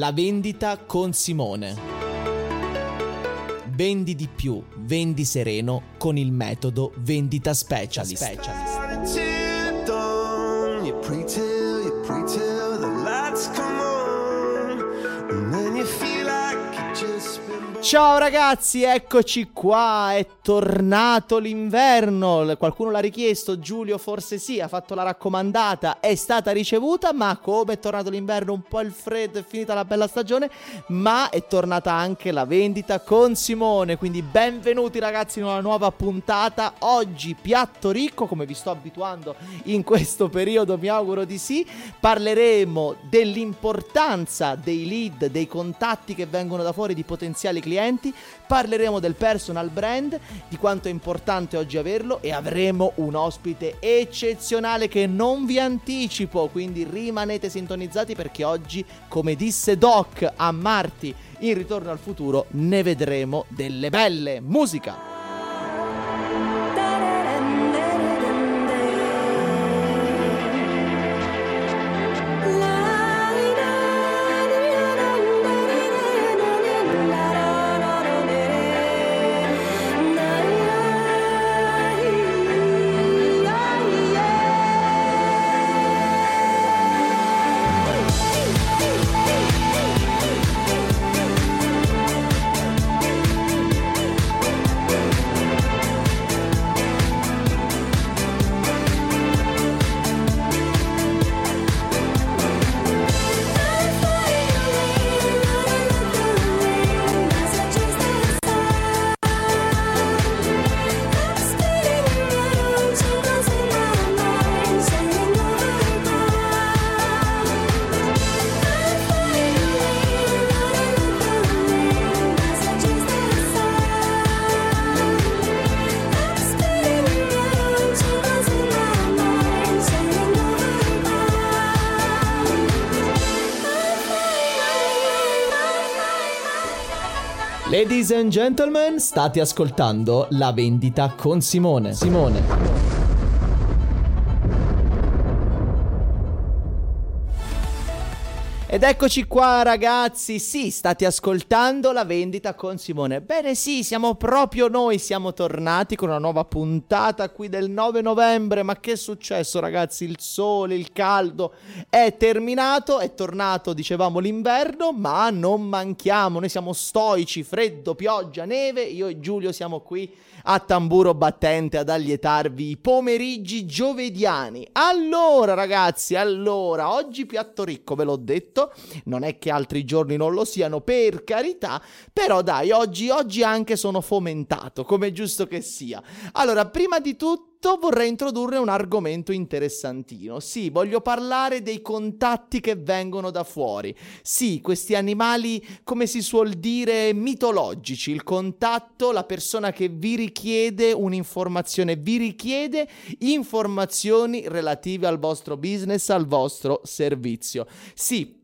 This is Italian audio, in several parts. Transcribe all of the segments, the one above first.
La vendita con Simone. Vendi di più, vendi sereno con il metodo vendita specialist. specialist. Ciao ragazzi, eccoci qua, è tornato l'inverno, qualcuno l'ha richiesto, Giulio forse sì, ha fatto la raccomandata, è stata ricevuta, ma come è tornato l'inverno, un po' il freddo, è finita la bella stagione, ma è tornata anche la vendita con Simone, quindi benvenuti ragazzi in una nuova puntata, oggi piatto ricco, come vi sto abituando in questo periodo, mi auguro di sì, parleremo dell'importanza dei lead, dei contatti che vengono da fuori di potenziali clienti, clienti, parleremo del personal brand, di quanto è importante oggi averlo e avremo un ospite eccezionale che non vi anticipo, quindi rimanete sintonizzati perché oggi, come disse Doc a Marti in Ritorno al futuro, ne vedremo delle belle. Musica! Ladies and gentlemen, state ascoltando La vendita con Simone. Simone. Ed eccoci qua ragazzi, sì, state ascoltando la vendita con Simone. Bene sì, siamo proprio noi, siamo tornati con una nuova puntata qui del 9 novembre. Ma che è successo ragazzi? Il sole, il caldo è terminato, è tornato, dicevamo, l'inverno, ma non manchiamo, noi siamo stoici, freddo, pioggia, neve, io e Giulio siamo qui a tamburo battente ad allietarvi i pomeriggi giovediani. Allora ragazzi, allora, oggi piatto ricco, ve l'ho detto, non è che altri giorni non lo siano, per carità, però dai, oggi, oggi anche sono fomentato, come giusto che sia. Allora, prima di tutto tutto vorrei introdurre un argomento interessantino. Sì, voglio parlare dei contatti che vengono da fuori. Sì, questi animali, come si suol dire, mitologici. Il contatto, la persona che vi richiede un'informazione, vi richiede informazioni relative al vostro business, al vostro servizio. Sì,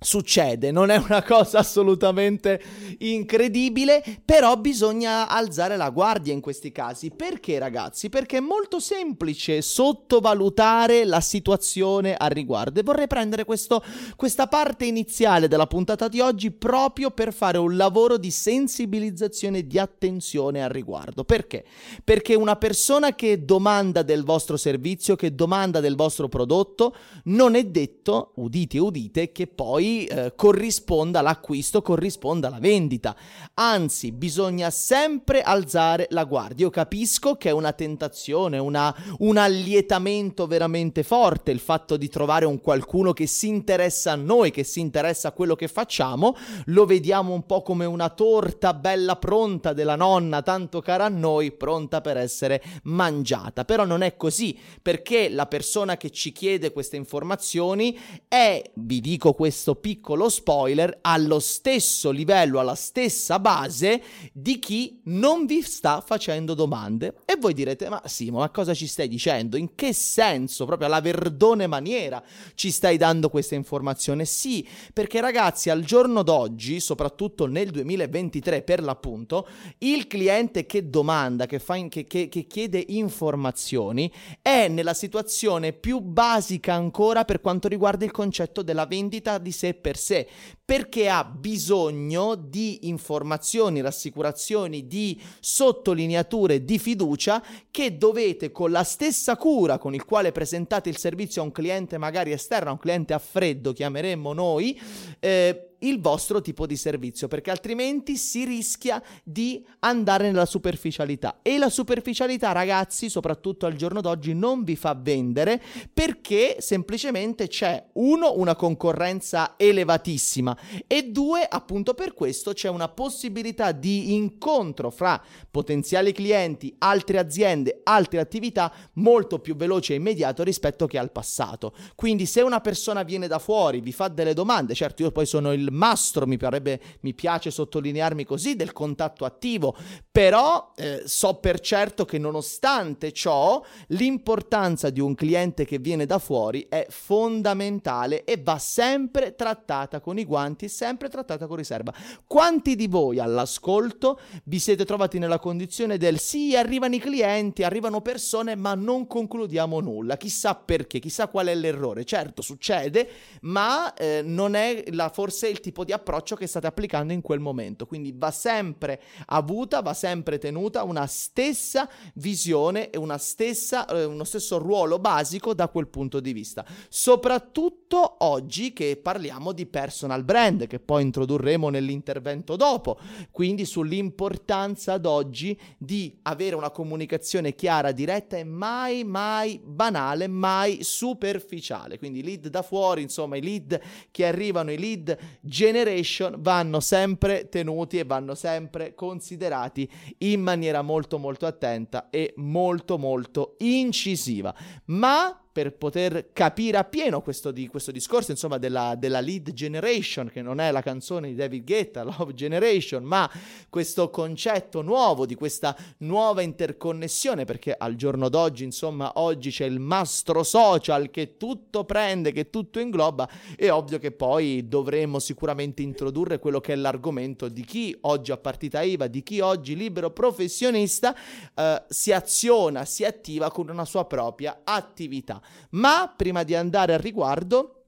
Succede, non è una cosa assolutamente incredibile, però bisogna alzare la guardia in questi casi. Perché ragazzi? Perché è molto semplice sottovalutare la situazione al riguardo e vorrei prendere questo, questa parte iniziale della puntata di oggi proprio per fare un lavoro di sensibilizzazione e di attenzione al riguardo. Perché? Perché una persona che domanda del vostro servizio, che domanda del vostro prodotto, non è detto, udite udite, che poi eh, corrisponda l'acquisto, corrisponda la vendita. Anzi, bisogna sempre alzare la guardia. Io capisco che è una tentazione, una, un allietamento veramente forte il fatto di trovare un qualcuno che si interessa a noi, che si interessa a quello che facciamo. Lo vediamo un po' come una torta bella pronta della nonna, tanto cara a noi, pronta per essere mangiata. Però non è così, perché la persona che ci chiede queste informazioni è, vi dico questo piccolo spoiler, allo stesso livello, alla stessa base di chi non vi sta facendo domande. E voi direte, ma Simo, ma cosa ci stai dicendo? In che senso, proprio alla verdone maniera, ci stai dando questa informazione? Sì, perché ragazzi, al giorno d'oggi, soprattutto nel 2023 per l'appunto, il cliente che domanda, che, fa in, che, che, che chiede informazioni, è nella situazione più basica ancora per quanto riguarda il concetto della vendita di sé sé per sé. Perché ha bisogno di informazioni, rassicurazioni, di sottolineature di fiducia che dovete con la stessa cura con il quale presentate il servizio a un cliente magari esterno, a un cliente a freddo, chiameremmo noi, eh, il vostro tipo di servizio, perché altrimenti si rischia di andare nella superficialità. E la superficialità, ragazzi, soprattutto al giorno d'oggi, non vi fa vendere perché semplicemente c'è uno, una concorrenza elevatissima e due, appunto per questo c'è una possibilità di incontro fra potenziali clienti, altre aziende, altre attività molto più veloce e immediato rispetto che al passato. Quindi se una persona viene da fuori, vi fa delle domande, certo io poi sono il mastro, mi, parebbe, mi piace sottolinearmi così, del contatto attivo, però eh, so per certo che nonostante ciò l'importanza di un cliente che viene da fuori è fondamentale e va sempre trattata con i guanti, sempre trattata con riserva. Quanti di voi all'ascolto vi siete trovati nella condizione del sì, arrivano i clienti, arrivano persone, ma non concludiamo nulla? Chissà perché, chissà qual è l'errore. Certo, succede, ma eh, non è la, forse il tipo di approccio che state applicando in quel momento. Quindi va sempre avuta, va sempre tenuta una stessa visione e una stessa, eh, uno stesso ruolo basico da quel punto di vista. Soprattutto oggi che parliamo di personal brand, che poi introdurremo nell'intervento dopo. Quindi sull'importanza ad oggi di avere una comunicazione chiara, diretta e mai, mai banale, mai superficiale. Quindi lead da fuori, insomma, i lead che arrivano, i lead generation vanno sempre tenuti e vanno sempre considerati in maniera molto molto attenta e molto molto incisiva. Ma per poter capire appieno questo, di, questo discorso, insomma, della, della, lead generation, che non è la canzone di David Guetta, Love Generation, ma questo concetto nuovo di questa nuova interconnessione, perché al giorno d'oggi, insomma, oggi c'è il mastro social che tutto prende, che tutto ingloba, è ovvio che poi dovremo sicuramente introdurre quello che è l'argomento di chi oggi ha partita IVA, di chi oggi libero professionista eh, si aziona, si attiva con una sua propria attività. Ma prima di andare al riguardo,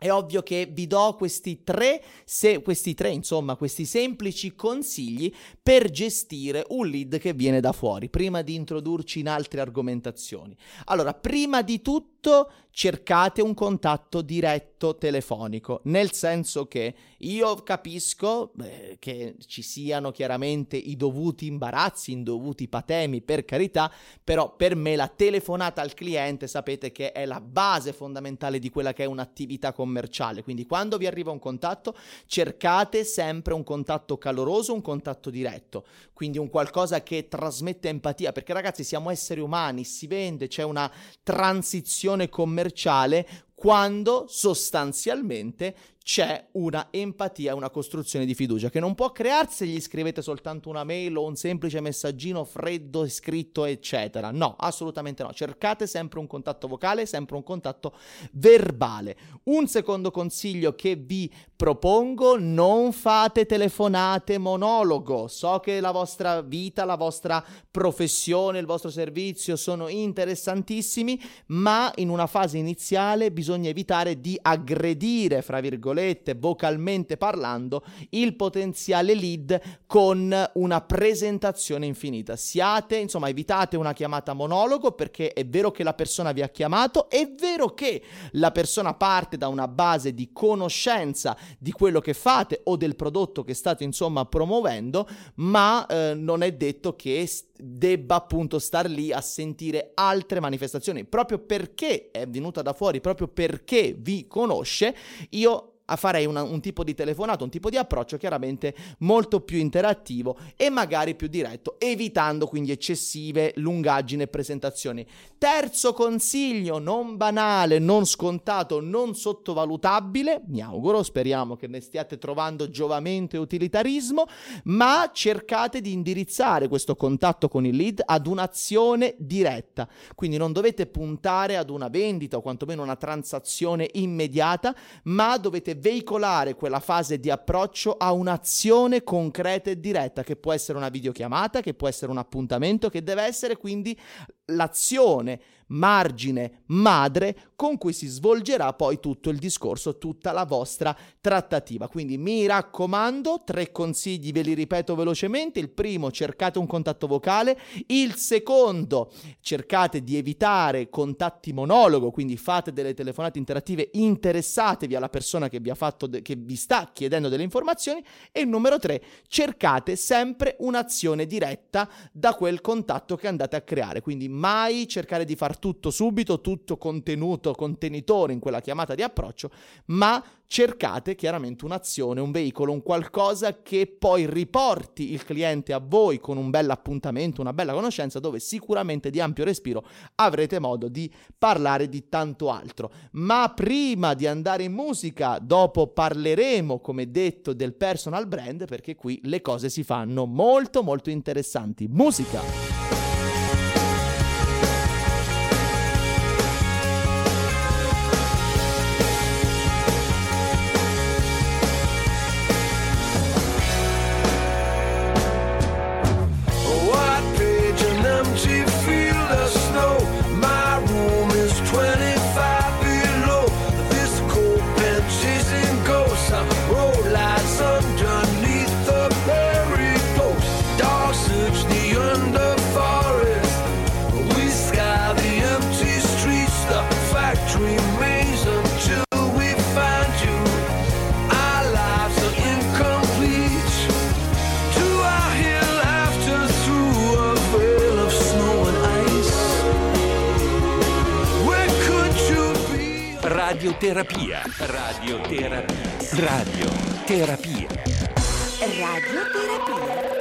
è ovvio che vi do questi tre, se, questi tre, insomma, questi semplici consigli per gestire un lead che viene da fuori, prima di introdurci in altre argomentazioni. Allora, prima di tutto cercate un contatto diretto telefonico, nel senso che io capisco eh, che ci siano chiaramente i dovuti imbarazzi, i dovuti patemi, per carità, però per me la telefonata al cliente sapete che è la base fondamentale di quella che è un'attività commerciale, quindi quando vi arriva un contatto cercate sempre un contatto caloroso, un contatto diretto, quindi un qualcosa che trasmette empatia, perché ragazzi siamo esseri umani, si vende, c'è una transizione commerciale quando sostanzialmente c'è una empatia, una costruzione di fiducia che non può crearsi se gli scrivete soltanto una mail o un semplice messaggino freddo scritto, eccetera. No, assolutamente no. Cercate sempre un contatto vocale, sempre un contatto verbale. Un secondo consiglio che vi propongo, non fate telefonate monologo. So che la vostra vita, la vostra professione, il vostro servizio sono interessantissimi, ma in una fase iniziale bisogna evitare di aggredire, fra virgolette, virgolette, vocalmente parlando, il potenziale lead con una presentazione infinita. Siate, insomma, evitate una chiamata monologo perché è vero che la persona vi ha chiamato, è vero che la persona parte da una base di conoscenza di quello che fate o del prodotto che state, insomma, promuovendo, ma eh, non è detto che debba appunto star lì a sentire altre manifestazioni. Proprio perché è venuta da fuori proprio perché vi conosce io farei una, un tipo di telefonato, un tipo di approccio chiaramente molto più interattivo e magari più diretto, evitando quindi eccessive lungaggini e presentazioni. Terzo consiglio, non banale, non scontato, non sottovalutabile, mi auguro, speriamo che ne stiate trovando giovamento e utilitarismo, ma cercate di indirizzare questo contatto con il lead ad un'azione diretta. Quindi non dovete puntare ad una vendita o quantomeno una transazione immediata, ma dovete veicolare quella fase di approccio a un'azione concreta e diretta, che può essere una videochiamata, che può essere un appuntamento, che deve essere quindi l'azione margine madre con cui si svolgerà poi tutto il discorso, tutta la vostra trattativa. Quindi mi raccomando, tre consigli ve li ripeto velocemente. Il primo, cercate un contatto vocale. Il secondo, cercate di evitare contatti monologo, quindi fate delle telefonate interattive, interessatevi alla persona che vi, de- che vi sta chiedendo delle informazioni. E il numero tre, cercate sempre un'azione diretta da quel contatto che andate a creare. Quindi mai cercare di far tutto subito, tutto contenuto, contenitore in quella chiamata di approccio, ma cercate chiaramente un'azione, un veicolo, un qualcosa che poi riporti il cliente a voi con un bel appuntamento, una bella conoscenza dove sicuramente di ampio respiro avrete modo di parlare di tanto altro. Ma prima di andare in musica, dopo parleremo, come detto, del personal brand perché qui le cose si fanno molto molto interessanti. Musica! Radioterapia. Radioterapia. Radioterapia. Radioterapia.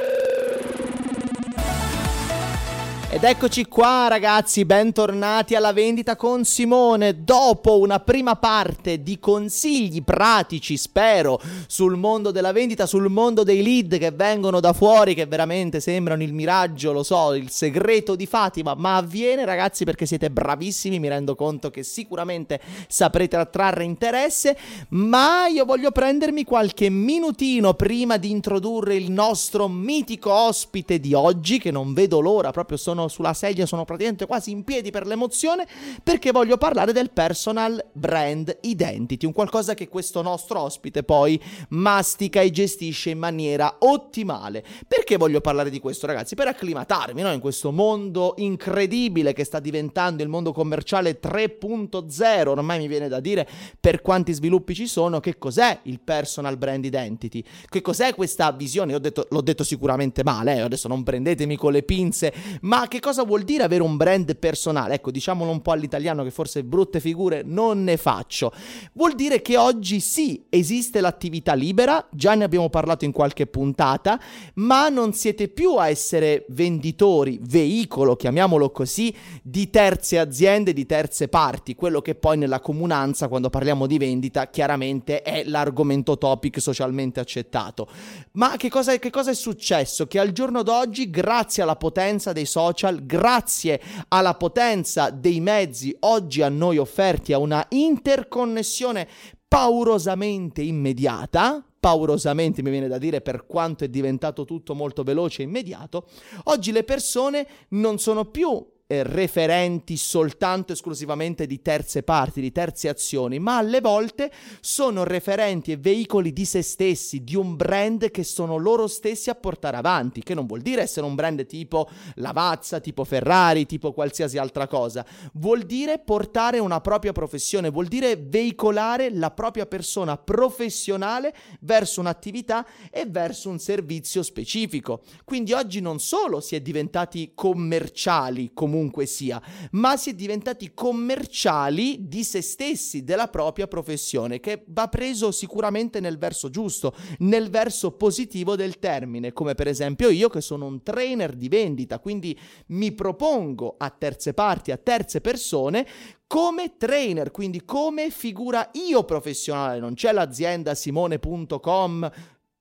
Ed eccoci qua ragazzi, bentornati alla vendita con Simone. Dopo una prima parte di consigli pratici, spero, sul mondo della vendita, sul mondo dei lead che vengono da fuori, che veramente sembrano il miraggio, lo so, il segreto di Fatima, ma avviene ragazzi perché siete bravissimi, mi rendo conto che sicuramente saprete attrarre interesse, ma io voglio prendermi qualche minutino prima di introdurre il nostro mitico ospite di oggi, che non vedo l'ora, proprio sono sono sulla sedia, sono praticamente quasi in piedi per l'emozione, perché voglio parlare del personal brand identity, un qualcosa che questo nostro ospite poi mastica e gestisce in maniera ottimale. Perché voglio parlare di questo, ragazzi? Per acclimatarmi no? in questo mondo incredibile che sta diventando il mondo commerciale 3.0, ormai mi viene da dire per quanti sviluppi ci sono, che cos'è il personal brand identity? Che cos'è questa visione? Io ho detto, l'ho detto sicuramente male, eh? adesso non prendetemi con le pinze, ma che cosa vuol dire avere un brand personale? Ecco, diciamolo un po' all'italiano che forse brutte figure non ne faccio. Vuol dire che oggi sì, esiste l'attività libera, già ne abbiamo parlato in qualche puntata, ma non siete più a essere venditori, veicolo, chiamiamolo così, di terze aziende, di terze parti, quello che poi nella comunanza, quando parliamo di vendita, chiaramente è l'argomento topic socialmente accettato. Ma che cosa, che cosa è successo? Che al giorno d'oggi, grazie alla potenza dei social, social, grazie alla potenza dei mezzi oggi a noi offerti a una interconnessione paurosamente immediata, paurosamente mi viene da dire per quanto è diventato tutto molto veloce e immediato, oggi le persone non sono più eh, referenti soltanto esclusivamente di terze parti, di terze azioni, ma alle volte sono referenti e veicoli di se stessi, di un brand che sono loro stessi a portare avanti, che non vuol dire essere un brand tipo Lavazza, tipo Ferrari, tipo qualsiasi altra cosa, vuol dire portare una propria professione, vuol dire veicolare la propria persona professionale verso un'attività e verso un servizio specifico. Quindi oggi non solo si è diventati commerciali comunque, comunque sia, ma si è diventati commerciali di se stessi, della propria professione, che va preso sicuramente nel verso giusto, nel verso positivo del termine, come per esempio io che sono un trainer di vendita, quindi mi propongo a terze parti, a terze persone, come trainer, quindi come figura io professionale, non c'è l'azienda simone.com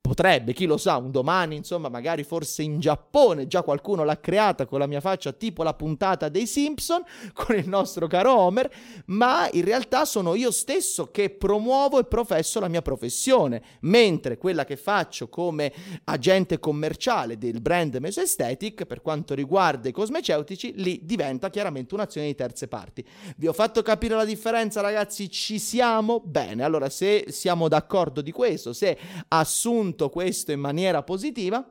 potrebbe, chi lo sa, un domani, insomma, magari forse in Giappone, già qualcuno l'ha creata con la mia faccia, tipo la puntata dei Simpson, con il nostro caro Homer, ma in realtà sono io stesso che promuovo e professo la mia professione, mentre quella che faccio come agente commerciale del brand Mesoesthetic, per quanto riguarda i cosmeceutici, lì diventa chiaramente un'azione di terze parti. Vi ho fatto capire la differenza, ragazzi? Ci siamo? Bene, allora se siamo d'accordo di questo, se assunto assunto questo in maniera positiva,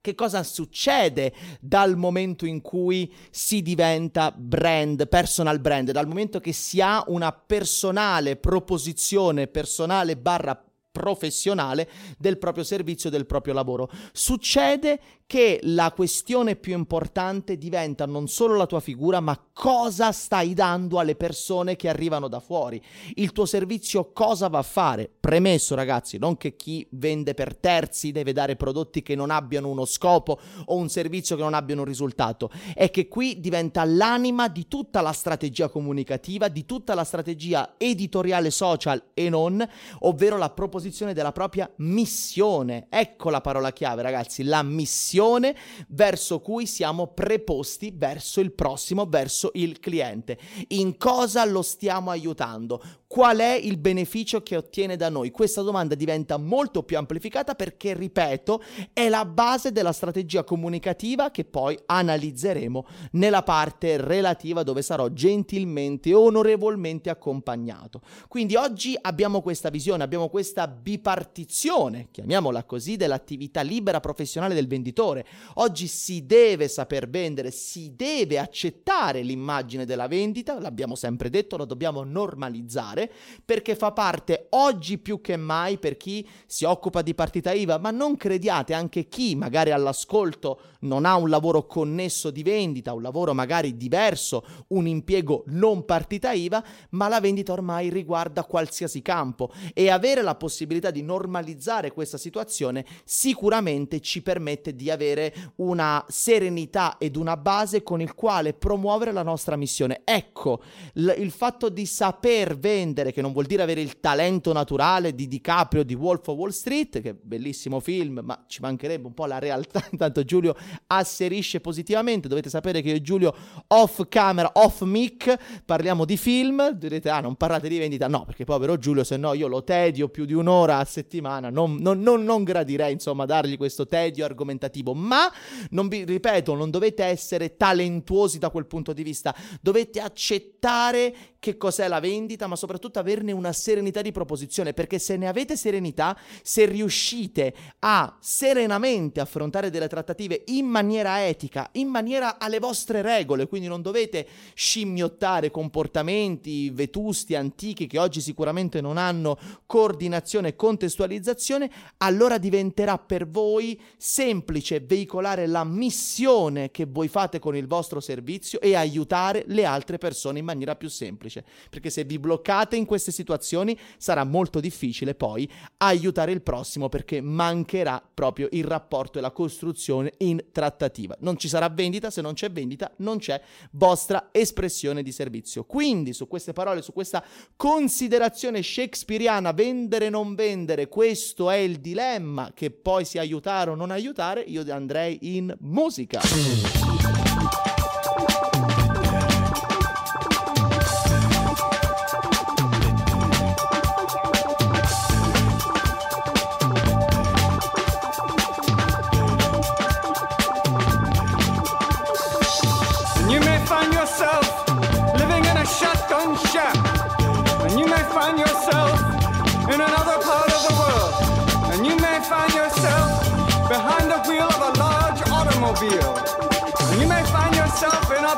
che cosa succede dal momento in cui si diventa brand, personal brand, dal momento che si ha una personale proposizione, personale barra professionale del proprio servizio, del proprio lavoro. Succede che la questione più importante diventa non solo la tua figura, ma cosa stai dando alle persone che arrivano da fuori. Il tuo servizio cosa va a fare? Premesso, ragazzi, non che chi vende per terzi deve dare prodotti che non abbiano uno scopo o un servizio che non abbiano un risultato, è che qui diventa l'anima di tutta la strategia comunicativa, di tutta la strategia editoriale social e non, ovvero la proposizione della propria missione. Ecco la parola chiave, ragazzi, la missione verso cui siamo preposti verso il prossimo, verso il cliente. In cosa lo stiamo aiutando? qual è il beneficio che ottiene da noi? Questa domanda diventa molto più amplificata perché, ripeto, è la base della strategia comunicativa che poi analizzeremo nella parte relativa dove sarò gentilmente e onorevolmente accompagnato. Quindi oggi abbiamo questa visione, abbiamo questa bipartizione, chiamiamola così, dell'attività libera professionale del venditore. Oggi si deve saper vendere, si deve accettare l'immagine della vendita, l'abbiamo sempre detto, lo dobbiamo normalizzare perché fa parte oggi più che mai per chi si occupa di partita IVA, ma non crediate anche chi magari all'ascolto non ha un lavoro connesso di vendita, un lavoro magari diverso, un impiego non partita IVA, ma la vendita ormai riguarda qualsiasi campo e avere la possibilità di normalizzare questa situazione sicuramente ci permette di avere una serenità ed una base con il quale promuovere la nostra missione. Ecco, l- il fatto di saper vendere, che non vuol dire avere il talento naturale di DiCaprio di Wolf of Wall Street, che è bellissimo film, ma ci mancherebbe un po' la realtà. Intanto Giulio asserisce positivamente. Dovete sapere che io e Giulio off camera, off mic, parliamo di film. Direte, ah, non parlate di vendita. No, perché povero Giulio, se no io lo tedio più di un'ora a settimana. Non, non, non, non gradirei, insomma, dargli questo tedio argomentativo. Ma, non vi ripeto, non dovete essere talentuosi da quel punto di vista. Dovete accettare che cos'è la vendita, ma soprattutto averne una serenità di proposizione, perché se ne avete serenità, se riuscite a serenamente affrontare delle trattative in maniera etica, in maniera alle vostre regole, quindi non dovete scimmiottare comportamenti vetusti, antichi, che oggi sicuramente non hanno coordinazione e contestualizzazione, allora diventerà per voi semplice veicolare la missione che voi fate con il vostro servizio e aiutare le altre persone in maniera più semplice perché se vi bloccate in queste situazioni sarà molto difficile poi aiutare il prossimo perché mancherà proprio il rapporto e la costruzione in trattativa. Non ci sarà vendita, se non c'è vendita non c'è vostra espressione di servizio. Quindi su queste parole, su questa considerazione shakespeariana, vendere o non vendere, questo è il dilemma che poi si aiutare o non aiutare, io andrei in musica.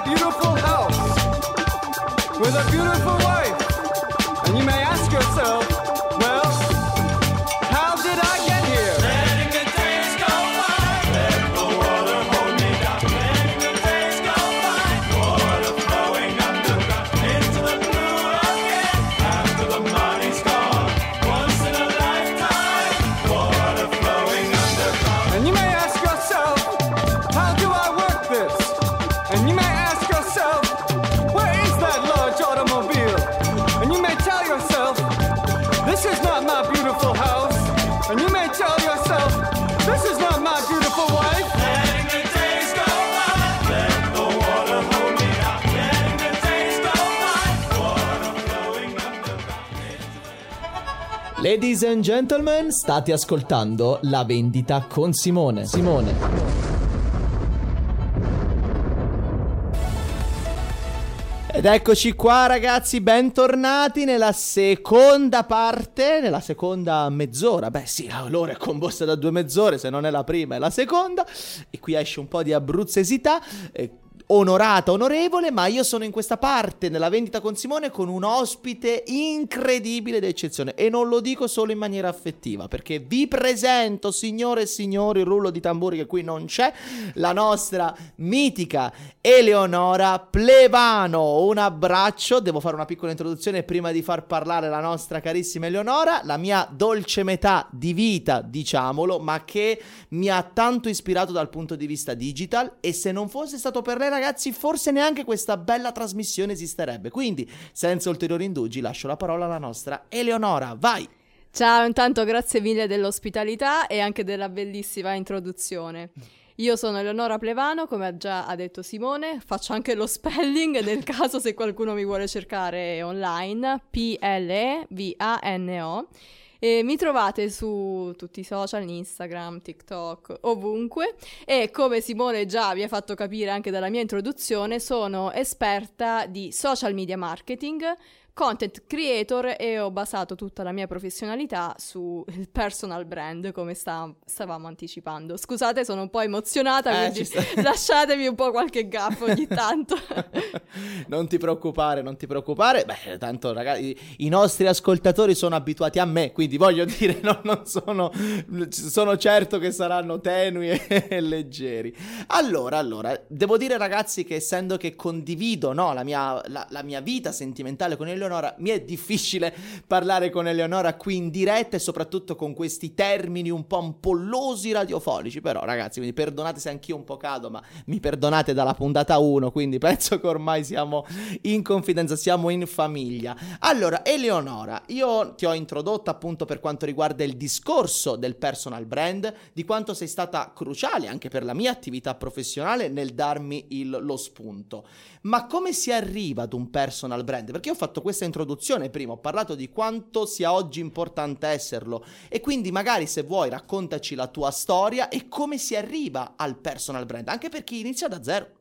Beautiful house with a beautiful wife. And you may ask yourself, Ladies and gentlemen, state ascoltando La vendita con Simone. Simone. Ed eccoci qua ragazzi, bentornati nella seconda parte, nella seconda mezz'ora. Beh sì, l'ora è composta da due mezz'ore, se non è la prima è la seconda. E qui esce un po' di abruzzesità. Eh, onorata, onorevole, ma io sono in questa parte nella vendita con Simone con un ospite incredibile d'eccezione e non lo dico solo in maniera affettiva, perché vi presento, signore e signori, il rullo di tamburi che qui non c'è, la nostra mitica Eleonora Plevano. Un abbraccio, devo fare una piccola introduzione prima di far parlare la nostra carissima Eleonora, la mia dolce metà di vita, diciamolo, ma che mi ha tanto ispirato dal punto di vista digital. E se non fosse stato per lei ragazzi, forse neanche questa bella trasmissione esisterebbe. Quindi, senza ulteriori indugi, lascio la parola alla nostra Eleonora. Vai! Ciao, intanto grazie mille dell'ospitalità e anche della bellissima introduzione. Io sono Eleonora Plevano, come già ha detto Simone, faccio anche lo spelling nel caso se qualcuno mi vuole cercare online, P-L-E-V-A-N-O. E mi trovate su tutti i social, Instagram, TikTok, ovunque. E come Simone già vi ha fatto capire anche dalla mia introduzione, sono esperta di social media marketing, content creator e ho basato tutta la mia professionalità sul personal brand, come sta, stavamo anticipando. Scusate, sono un po' emozionata, eh, quindi lasciatemi un po' qualche gap ogni tanto. non ti preoccupare, non ti preoccupare. Beh, tanto ragazzi, i nostri ascoltatori sono abituati a me, quindi voglio dire, no, non sono, sono certo che saranno tenui e leggeri. Allora, allora, devo dire ragazzi che essendo che condivido no, la, mia, la, la mia vita sentimentale con il Eleonora, mi è difficile parlare con Eleonora qui in diretta e soprattutto con questi termini un po' ampollosi radiofonici, però ragazzi, quindi perdonate se anch'io un po' cado, ma mi perdonate dalla puntata 1, quindi penso che ormai siamo in confidenza, siamo in famiglia. Allora, Eleonora, io ti ho introdotto appunto per quanto riguarda il discorso del personal brand, di quanto sei stata cruciale anche per la mia attività professionale nel darmi il, lo spunto. Ma come si arriva ad un personal brand? Perché io ho fatto questa introduzione prima, ho parlato di quanto sia oggi importante esserlo e quindi magari se vuoi raccontaci la tua storia e come si arriva al personal brand, anche per chi inizia da zero.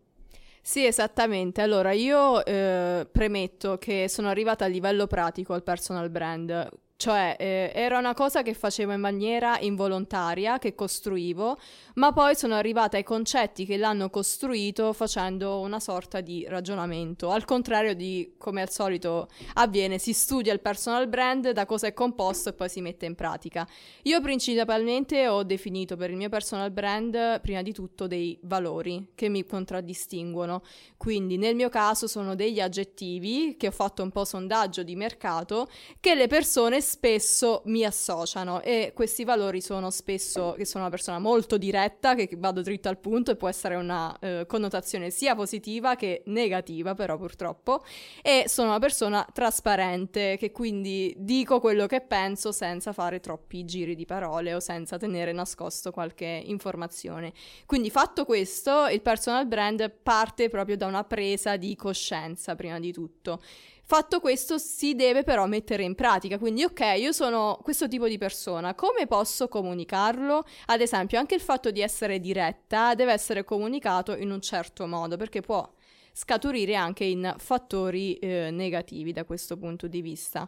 Sì, esattamente. Allora, io eh, premetto che sono arrivata a livello pratico al personal brand cioè, eh, era una cosa che facevo in maniera involontaria, che costruivo, ma poi sono arrivata ai concetti che l'hanno costruito facendo una sorta di ragionamento. Al contrario di come al solito avviene, si studia il personal brand, da cosa è composto e poi si mette in pratica. Io principalmente ho definito per il mio personal brand prima di tutto dei valori che mi contraddistinguono. Quindi nel mio caso sono degli aggettivi che ho fatto un po' sondaggio di mercato che le persone spesso mi associano e questi valori sono spesso che sono una persona molto diretta, che vado dritto al punto e può essere una eh, connotazione sia positiva che negativa però purtroppo e sono una persona trasparente che quindi dico quello che penso senza fare troppi giri di parole o senza tenere nascosto qualche informazione. Quindi fatto questo il personal brand parte proprio da una presa di coscienza prima di tutto. Fatto questo si deve però mettere in pratica, quindi ok, io sono questo tipo di persona, come posso comunicarlo? Ad esempio, anche il fatto di essere diretta deve essere comunicato in un certo modo, perché può scaturire anche in fattori eh, negativi da questo punto di vista.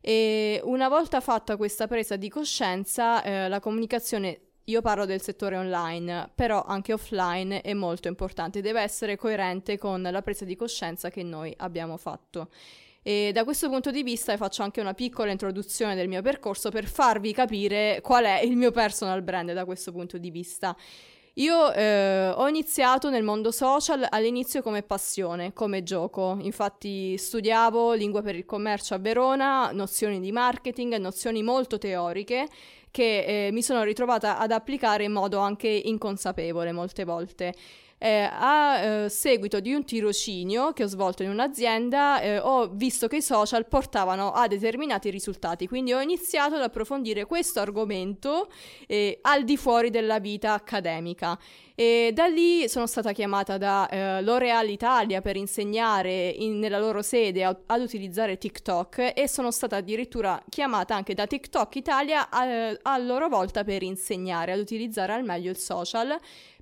E una volta fatta questa presa di coscienza, eh, la comunicazione io parlo del settore online, però anche offline è molto importante, deve essere coerente con la presa di coscienza che noi abbiamo fatto. E da questo punto di vista faccio anche una piccola introduzione del mio percorso per farvi capire qual è il mio personal brand da questo punto di vista. Io eh, ho iniziato nel mondo social all'inizio come passione, come gioco. Infatti studiavo lingua per il commercio a Verona, nozioni di marketing, nozioni molto teoriche che eh, mi sono ritrovata ad applicare in modo anche inconsapevole molte volte. Eh, a eh, seguito di un tirocinio che ho svolto in un'azienda eh, ho visto che i social portavano a determinati risultati, quindi ho iniziato ad approfondire questo argomento eh, al di fuori della vita accademica. E da lì sono stata chiamata da eh, L'Oreal Italia per insegnare in, nella loro sede a, ad utilizzare TikTok e sono stata addirittura chiamata anche da TikTok Italia a, eh, a loro volta per insegnare ad utilizzare al meglio il social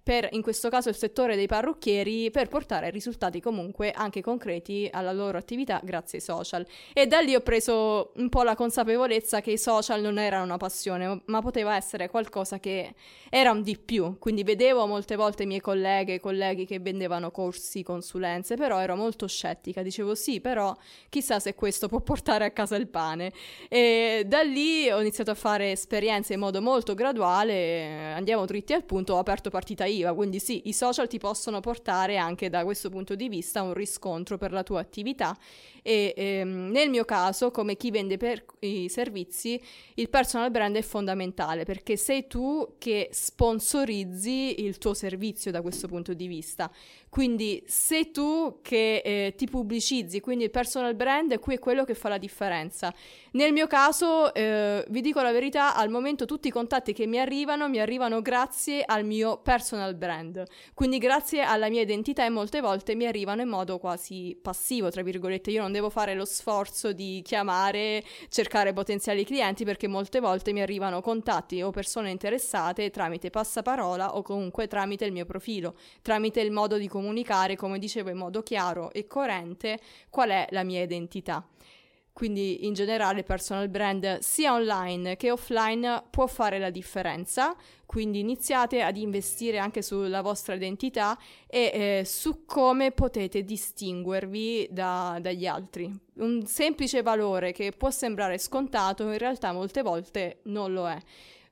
per in questo caso il settore dei parrucchieri per portare risultati comunque anche concreti alla loro attività grazie ai social. E da lì ho preso un po' la consapevolezza che i social non erano una passione, ma poteva essere qualcosa che era un di più. Quindi vedevo molte volte i miei colleghe e colleghi che vendevano corsi, consulenze, però ero molto scettica, dicevo sì, però chissà se questo può portare a casa il pane. E da lì ho iniziato a fare esperienze in modo molto graduale, andiamo dritti al punto, ho aperto partita IVA, quindi sì, i social ti possono portare anche da questo punto di vista un riscontro per la tua attività e ehm, nel mio caso, come chi vende per i servizi, il personal brand è fondamentale perché sei tu che sponsorizzi il tuo servizio da questo punto di vista. Quindi sei tu che eh, ti pubblicizzi, quindi il personal brand qui è quello che fa la differenza. Nel mio caso, eh, vi dico la verità, al momento tutti i contatti che mi arrivano mi arrivano grazie al mio personal brand, quindi grazie alla mia identità e molte volte mi arrivano in modo quasi passivo, tra virgolette. Io non devo fare lo sforzo di chiamare, cercare potenziali clienti perché molte volte mi arrivano contatti o persone interessate tramite passaparola o comunque tramite il mio profilo, tramite il modo di comunicare come dicevo, in modo chiaro e coerente qual è la mia identità. Quindi in generale personal brand sia online che offline può fare la differenza, quindi iniziate ad investire anche sulla vostra identità e eh, su come potete distinguervi da, dagli altri. Un semplice valore che può sembrare scontato in realtà molte volte non lo è.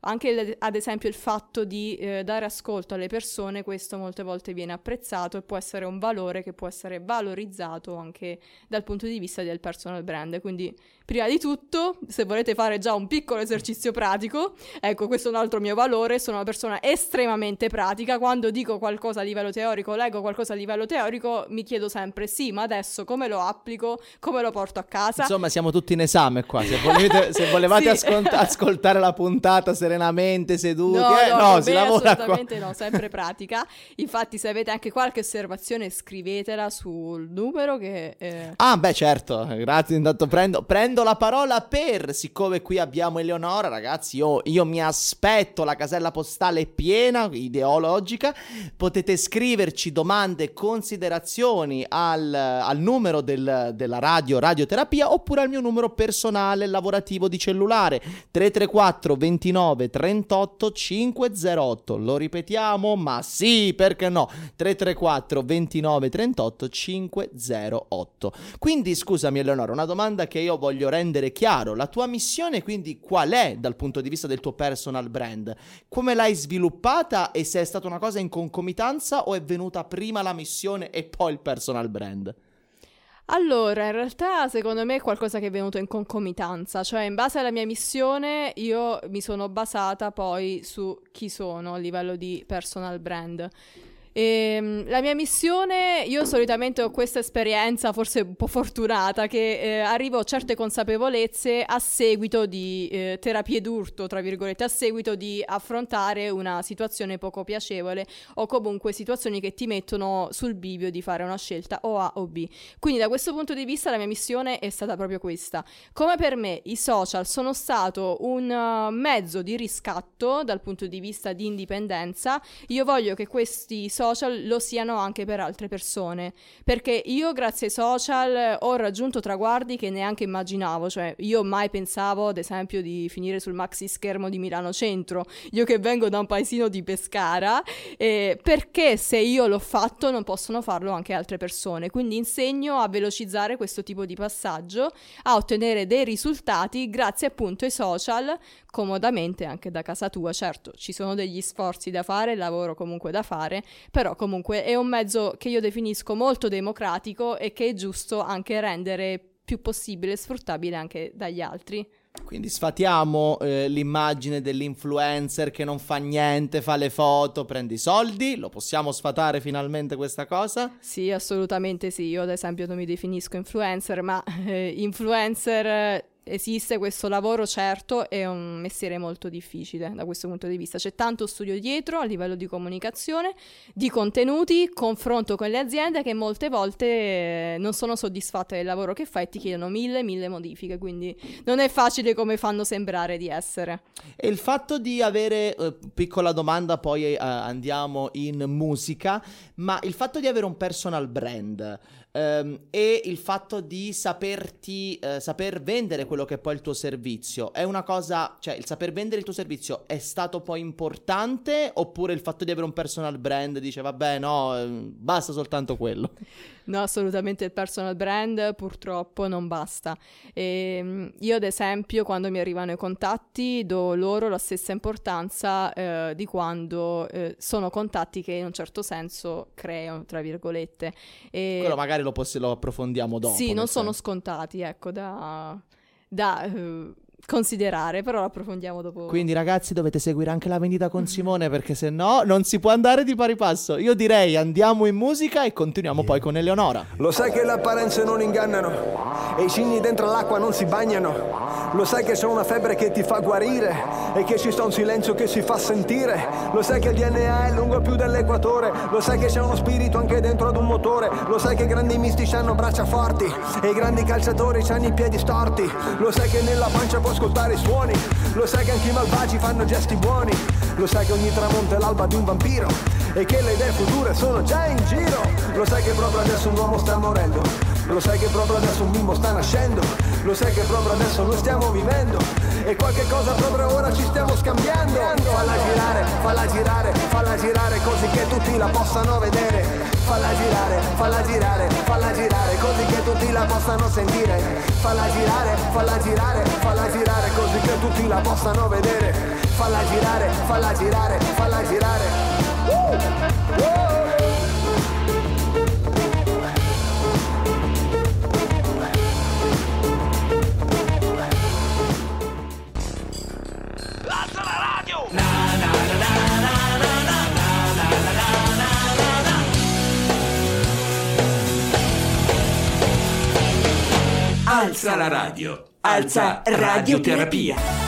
Anche ad esempio il fatto di eh, dare ascolto alle persone, questo molte volte viene apprezzato e può essere un valore che può essere valorizzato anche dal punto di vista del personal brand. Quindi Prima di tutto, se volete fare già un piccolo esercizio pratico, ecco questo è un altro mio valore, sono una persona estremamente pratica, quando dico qualcosa a livello teorico, leggo qualcosa a livello teorico, mi chiedo sempre sì, ma adesso come lo applico, come lo porto a casa? Insomma, siamo tutti in esame qua, se, volete, se volevate sì. ascolt- ascoltare la puntata serenamente, seduti, no, eh, no, no si lavora assolutamente qua. no, sempre pratica. Infatti se avete anche qualche osservazione scrivetela sul numero che... Eh... Ah, beh certo, grazie, intanto prendo, prendo prendo la parola per, siccome qui abbiamo Eleonora, ragazzi, io, io mi aspetto, la casella postale piena, ideologica, potete scriverci domande, considerazioni al, al numero del, della radio, radioterapia, oppure al mio numero personale, lavorativo di cellulare, 334 29 38 508. Lo ripetiamo? Ma sì, perché no? 334 29 38 508. Quindi, scusami Eleonora, una domanda che io voglio rendere chiaro. La tua missione quindi qual è dal punto di vista del tuo personal brand? Come l'hai sviluppata e se è stata una cosa in concomitanza o è venuta prima la missione e poi il personal brand? Allora, in realtà secondo me è qualcosa che è venuto in concomitanza, cioè in base alla mia missione io mi sono basata poi su chi sono a livello di personal brand. E, ehm, la mia missione, io solitamente ho questa esperienza, forse un po' fortunata, che eh, arrivo a certe consapevolezze a seguito di eh, terapie d'urto, tra virgolette, a seguito di affrontare una situazione poco piacevole o comunque situazioni che ti mettono sul bivio di fare una scelta o A o B. Quindi da questo punto di vista la mia missione è stata proprio questa. Come per me i social sono stato un uh, mezzo di riscatto dal punto di vista di indipendenza, io voglio che questi social social lo siano anche per altre persone. Perché io, grazie ai social, ho raggiunto traguardi che neanche immaginavo. Cioè, io mai pensavo, ad esempio, di finire sul maxi schermo di Milano Centro. Io che vengo da un paesino di Pescara, eh, perché se io l'ho fatto, non possono farlo anche altre persone. Quindi insegno a velocizzare questo tipo di passaggio, a ottenere dei risultati grazie appunto ai social, comodamente anche da casa tua. Certo, ci sono degli sforzi da fare, lavoro comunque da fare, però comunque è un mezzo che io definisco molto democratico e che è giusto anche rendere più possibile sfruttabile anche dagli altri. Quindi sfatiamo eh, l'immagine dell'influencer che non fa niente, fa le foto, prende i soldi. Lo possiamo sfatare finalmente questa cosa? Sì, assolutamente sì. Io ad esempio non mi definisco influencer, ma eh, influencer esiste questo lavoro, certo, è un mestiere molto difficile da questo punto di vista. C'è tanto studio dietro a livello di comunicazione, di contenuti, confronto con le aziende che molte volte eh, non sono soddisfatte del lavoro che fai e ti chiedono mille, mille modifiche, quindi non è facile come fanno sembrare di essere. E il fatto di avere, eh, piccola domanda, poi eh, andiamo in musica, ma il fatto di avere un personal brand ehm, e il fatto di saperti, eh, saper vendere quello che è poi il tuo servizio, è una cosa, cioè il saper vendere il tuo servizio è stato poi importante oppure il fatto di avere un personal brand dice vabbè no, ehm, basta soltanto quello? No, assolutamente il personal brand purtroppo non basta. E, ehm, io ad esempio quando mi arrivano i contatti do loro la stessa importanza eh, di quando eh, sono contatti che in un certo senso creo, tra virgolette. E... Quello magari lo, poss- lo approfondiamo dopo. Sì, non sono scontati, ecco, da... da uh, considerare, però lo approfondiamo dopo. Quindi ragazzi dovete seguire anche la vendita con Simone perché se no non si può andare di pari passo. Io direi andiamo in musica e continuiamo yeah. poi con Eleonora. Lo sai che le apparenze non ingannano e i cigni dentro l'acqua non si bagnano. Lo sai che c'è una febbre che ti fa guarire e che ci sta un silenzio che si fa sentire. Lo sai che il DNA è lungo più dell'equatore. Lo sai che c'è uno spirito anche dentro ad un motore. Lo sai che i grandi mistici hanno braccia forti e i grandi calciatori hanno i piedi storti. Lo sai che nella pancia può ascoltare i suoni. Lo sai che anche i malvagi fanno gesti buoni. Lo sai che ogni tramonto è l'alba di un vampiro e che le idee future sono già in giro. Lo sai che proprio adesso un uomo sta morendo. Lo sai che proprio adesso un bimbo sta nascendo. Lo sai che proprio adesso noi stiamo vivendo. E qualche cosa proprio ora ci stiamo scambiando. Falla girare, falla girare, falla girare così che tutti la possano vedere. Falla girare, falla girare, falla girare così che tutti la possano sentire. Falla girare, falla girare, falla girare così che tutti la possano vedere. Falla girare, falla girare, falla girare. Alza la radio, alza radioterapia.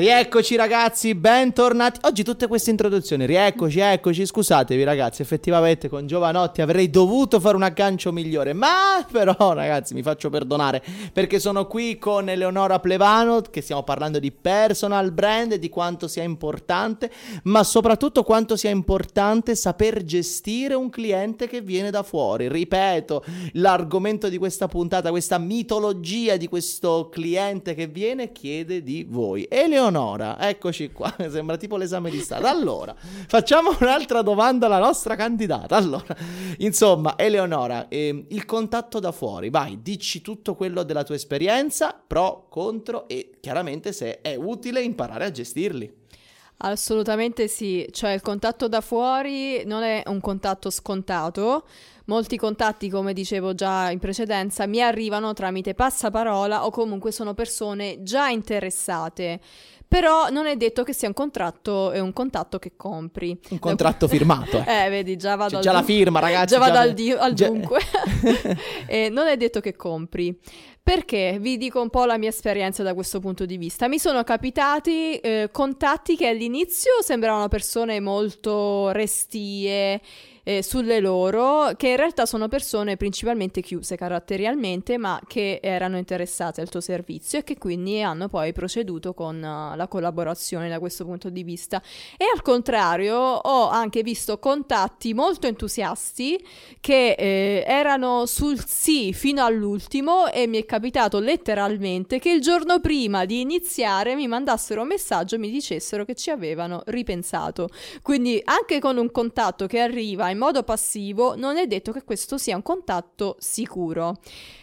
Rieccoci ragazzi, bentornati. Oggi tutte queste introduzioni, rieccoci, eccoci, scusatevi ragazzi, effettivamente con Giovanotti avrei dovuto fare un aggancio migliore, ma però ragazzi mi faccio perdonare perché sono qui con Eleonora Plevano che stiamo parlando di personal brand di quanto sia importante, ma soprattutto quanto sia importante saper gestire un cliente che viene da fuori. Ripeto, l'argomento di questa puntata, questa mitologia di questo cliente che viene chiede di voi. Eleonora Eleonora, eccoci qua, sembra tipo l'esame di Stato. Allora, facciamo un'altra domanda alla nostra candidata. Allora, insomma, Eleonora, eh, il contatto da fuori, vai, dici tutto quello della tua esperienza, pro, contro e chiaramente se è utile imparare a gestirli. Assolutamente sì, cioè il contatto da fuori non è un contatto scontato. Molti contatti, come dicevo già in precedenza, mi arrivano tramite passaparola o comunque sono persone già interessate. Però non è detto che sia un contratto e un contatto che compri. Un contratto firmato. Eh, vedi, già vado C'è già la firma, ragazzi. Già vado al, di- al già... dunque. eh, non è detto che compri. Perché vi dico un po' la mia esperienza da questo punto di vista. Mi sono capitati eh, contatti che all'inizio sembravano persone molto restie eh, sulle loro, che in realtà sono persone principalmente chiuse caratterialmente, ma che erano interessate al tuo servizio e che quindi hanno poi proceduto con uh, la collaborazione da questo punto di vista. E al contrario, ho anche visto contatti molto entusiasti che eh, erano sul sì fino all'ultimo e mi è capitato letteralmente che il giorno prima di iniziare mi mandassero un messaggio e mi dicessero che ci avevano ripensato. Quindi anche con un contatto che arriva in modo passivo, non è detto che questo sia un contatto sicuro.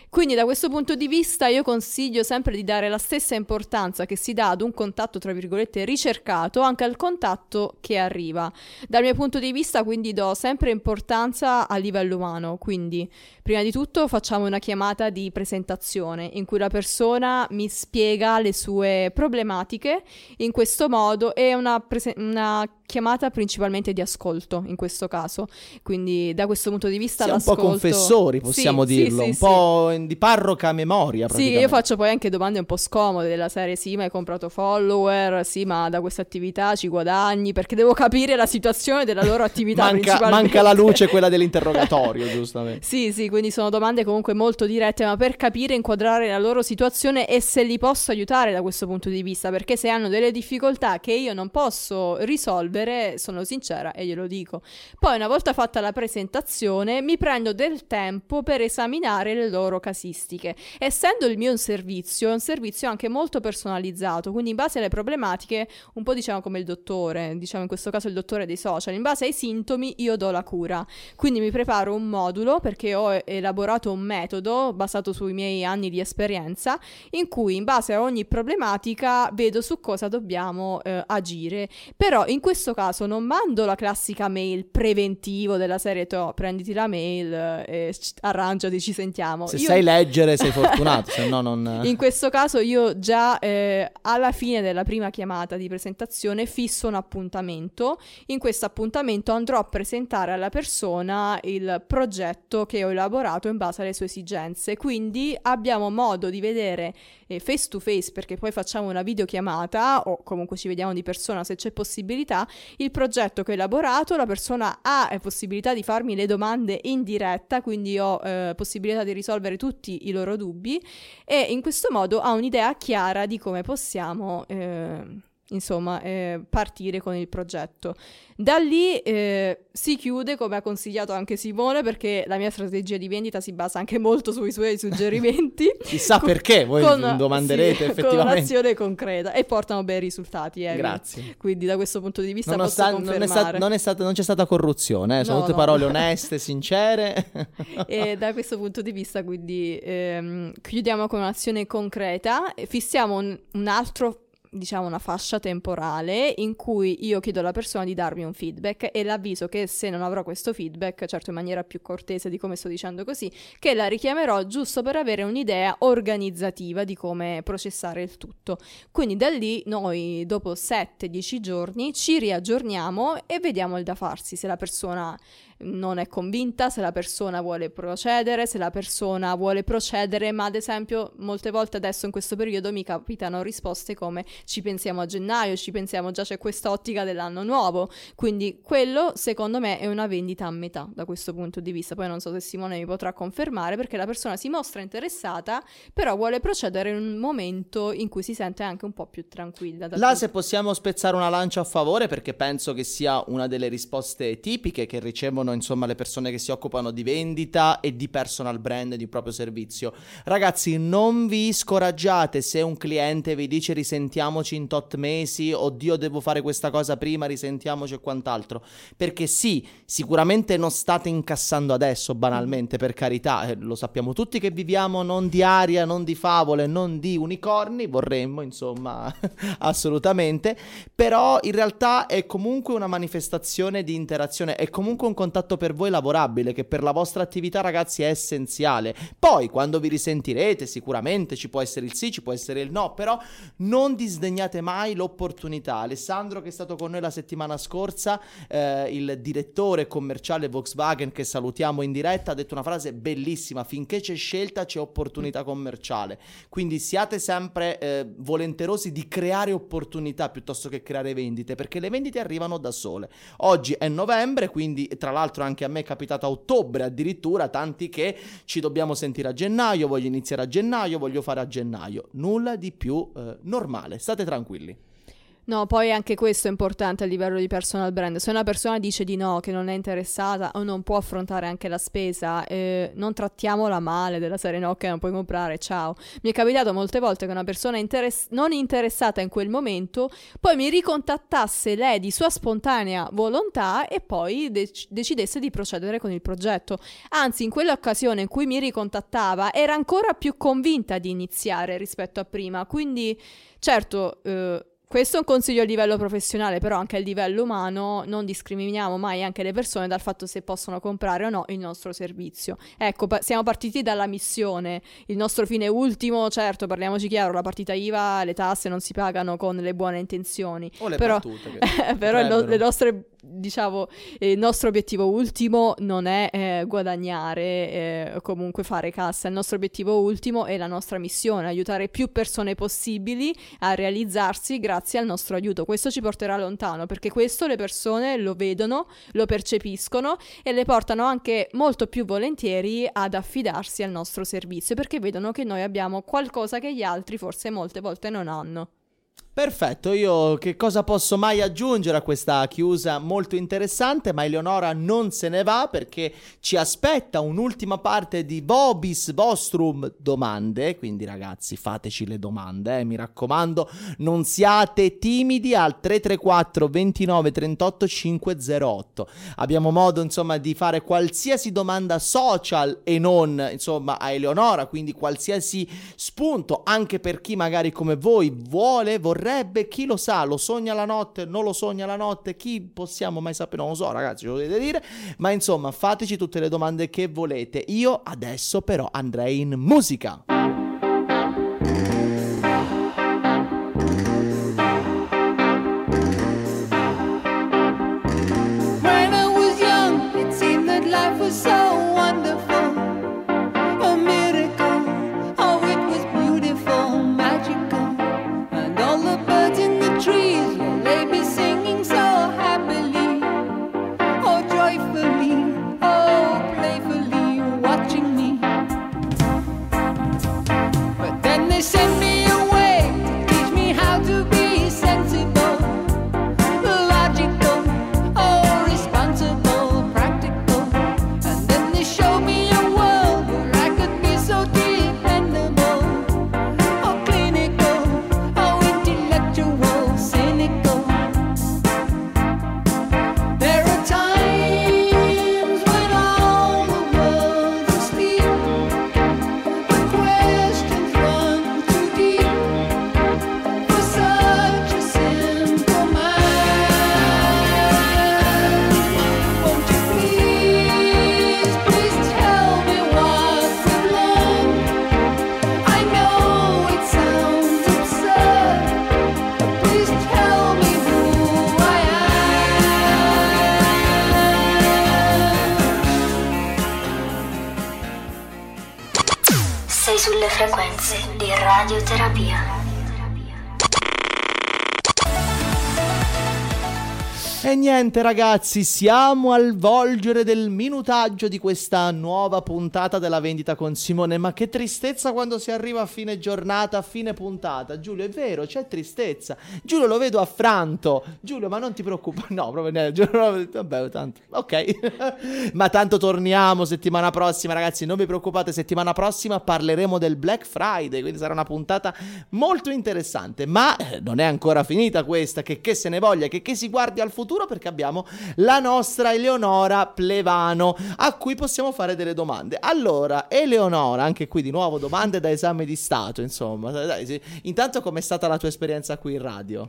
Quindi da questo punto di vista io consiglio sempre di dare la stessa importanza che si dà ad un contatto, tra virgolette, ricercato anche al contatto che arriva. Dal mio punto di vista quindi do sempre importanza a livello umano, quindi prima di tutto facciamo una chiamata di presentazione in cui la persona mi spiega le sue problematiche, in questo modo è una, prese- una chiamata principalmente di ascolto in questo caso, quindi da questo punto di vista Sì, un l'ascolto... po' confessori, possiamo Sì, dirlo, sì, un po' di parroca memoria. sì, io faccio poi anche domande un po' scomode della serie. Sì, ma hai comprato follower, sì, ma da questa attività ci guadagni, perché devo capire la situazione della loro attività manca, manca la luce, quella dell'interrogatorio, giustamente. Sì, sì, quindi sono domande comunque molto dirette, ma per capire, inquadrare la loro situazione e se li posso aiutare da questo punto di vista, perché se hanno delle difficoltà che io non posso risolvere, sono sincera e glielo dico. Poi una volta fatta la presentazione, mi prendo del tempo per esaminare le loro casistiche. Essendo il mio un servizio, è un servizio anche molto personalizzato, quindi in base alle problematiche, un po' diciamo come il dottore, diciamo in questo caso il dottore dei social, in base ai sintomi io do la cura. Quindi mi preparo un modulo perché ho elaborato un metodo basato sui miei anni di esperienza in cui in base a ogni problematica vedo su cosa dobbiamo eh, agire. Però in questo caso non mando la classica mail preventivo della serie to, prenditi la mail e arrangiati, ci sentiamo. Se Io- sai leggere sei fortunato, se no non... in questo caso io già eh, alla fine della prima chiamata di presentazione fisso un appuntamento. In questo appuntamento andrò a presentare alla persona il progetto che ho elaborato in base alle sue esigenze. Quindi abbiamo modo di vedere eh, face to face perché poi facciamo una videochiamata o comunque ci vediamo di persona se c'è possibilità. Il progetto che ho elaborato, la persona ha eh, possibilità di farmi le domande in diretta, quindi ho eh, possibilità di risolvere tutti i loro dubbi e in questo modo ha un'idea chiara di come possiamo eh, insomma eh, partire con il progetto. Da lì eh, si chiude come ha consigliato anche Simone perché la mia strategia di vendita si basa anche molto sui suoi suggerimenti. Chissà Con- perché, voi con- domanderete sì, Con effettivamente. un'azione concreta e portano bei risultati. Emi. Grazie. Quindi da questo punto di vista Nonostan- posso non, è sta- non è stata- non c'è stata corruzione, eh, sono No, tutte no. parole oneste, sincere. E da questo punto di vista, quindi ehm, chiudiamo con un'azione concreta, fissiamo un, un altro diciamo una fascia temporale in cui io chiedo alla persona di darmi un feedback e l'avviso che se non avrò questo feedback, certo in maniera più cortese di come sto dicendo così, che la richiamerò giusto per avere un'idea organizzativa di come processare il tutto. Quindi da lì noi dopo 7-10 giorni ci riaggiorniamo e vediamo il da farsi, se la persona non è convinta, se la persona vuole procedere, se la persona vuole procedere, ma ad esempio molte volte adesso in questo periodo mi capitano risposte come ci pensiamo a gennaio, ci pensiamo già c'è questa ottica dell'anno nuovo, quindi quello secondo me è una vendita a metà da questo punto di vista, poi non so se Simone mi potrà confermare perché la persona si mostra interessata, però vuole procedere in un momento in cui si sente anche un po' più tranquilla. Là se possiamo spezzare una lancia a favore perché penso che sia una delle risposte tipiche che ricevono insomma le persone che si occupano di vendita e di personal brand di proprio servizio. Ragazzi, non vi scoraggiate se un cliente vi dice risentiamoci in tot mesi, oddio devo fare questa cosa prima, risentiamoci e quant'altro, perché sì, sicuramente non state incassando adesso banalmente, per carità, eh, lo sappiamo tutti che viviamo non di aria, non di favole, non di unicorni, vorremmo insomma assolutamente, però in realtà è comunque una manifestazione di interazione, è comunque un contatto per voi lavorabile che per la vostra attività ragazzi è essenziale. Poi quando vi risentirete sicuramente ci può essere il sì, ci può essere il no, però non disdegnate mai l'opportunità. Alessandro che è stato con noi la settimana scorsa, eh, il direttore commerciale Volkswagen che salutiamo in diretta, ha detto una frase bellissima, finché c'è scelta c'è opportunità commerciale. Quindi siate sempre eh, volenterosi di creare opportunità piuttosto che creare vendite, perché le vendite arrivano da sole. Oggi è novembre, quindi tra l'altro anche a me è capitato a ottobre addirittura, tanti che ci dobbiamo sentire a gennaio, voglio iniziare a gennaio, voglio fare a gennaio. Nulla di più eh, normale, state tranquilli. No, poi anche questo è importante a livello di personal brand. Se una persona dice di no, che non è interessata o non può affrontare anche la spesa, eh, non trattiamola male della serie no, che non puoi comprare, ciao. Mi è capitato molte volte che una persona interess- non interessata in quel momento poi mi ricontattasse lei di sua spontanea volontà e poi dec- decidesse di procedere con il progetto. Anzi, in quell'occasione in cui mi ricontattava era ancora più convinta di iniziare rispetto a prima. Quindi, certo... Eh, questo è un consiglio a livello professionale, però anche a livello umano non discriminiamo mai anche le persone dal fatto se possono comprare o no il nostro servizio. Ecco, pa- siamo partiti dalla missione, il nostro fine ultimo, certo, parliamoci chiaro, la partita IVA, le tasse non si pagano con le buone intenzioni. O le però, battute però no- le nostre diciamo il nostro obiettivo ultimo non è eh, guadagnare eh, comunque fare cassa. Il nostro obiettivo ultimo è la nostra missione aiutare più persone possibili a realizzarsi grazie al nostro aiuto. Questo ci porterà lontano perché questo le persone lo vedono lo percepiscono e le portano anche molto più volentieri ad affidarsi al nostro servizio perché vedono che noi abbiamo qualcosa che gli altri forse molte volte non hanno Perfetto, io che cosa posso mai aggiungere a questa chiusa molto interessante, ma Eleonora non se ne va perché ci aspetta un'ultima parte di Vobis Vostrum domande, quindi ragazzi fateci le domande, eh, mi raccomando, non siate timidi al 334 29 38 508. Abbiamo modo insomma di fare qualsiasi domanda social e non insomma a Eleonora, quindi qualsiasi spunto anche per chi magari come voi vuole, vorrebbe, chi lo sa, lo sogna la notte, non lo sogna la notte, chi possiamo mai sapere, non lo so ragazzi, ce lo dovete dire, ma insomma fateci tutte le domande che volete. Io adesso però andrei in musica. Niente ragazzi, siamo al volgere del minutaggio di questa nuova puntata della vendita con Simone, ma che tristezza quando si arriva a fine giornata, a fine puntata. Giulio, è vero, c'è tristezza. Giulio lo vedo affranto. Giulio, ma non ti preoccupare. No, proprio niente. Giulio, vabbè, tanto. Ok. ma tanto torniamo settimana prossima, ragazzi, non vi preoccupate, settimana prossima parleremo del Black Friday, quindi sarà una puntata molto interessante, ma eh, non è ancora finita questa, che, che se ne voglia, che, che si guardi al futuro perché abbiamo la nostra Eleonora Plevano a cui possiamo fare delle domande. Allora, Eleonora, anche qui di nuovo domande da esame di Stato, insomma. Dai, sì. Intanto com'è stata la tua esperienza qui in radio?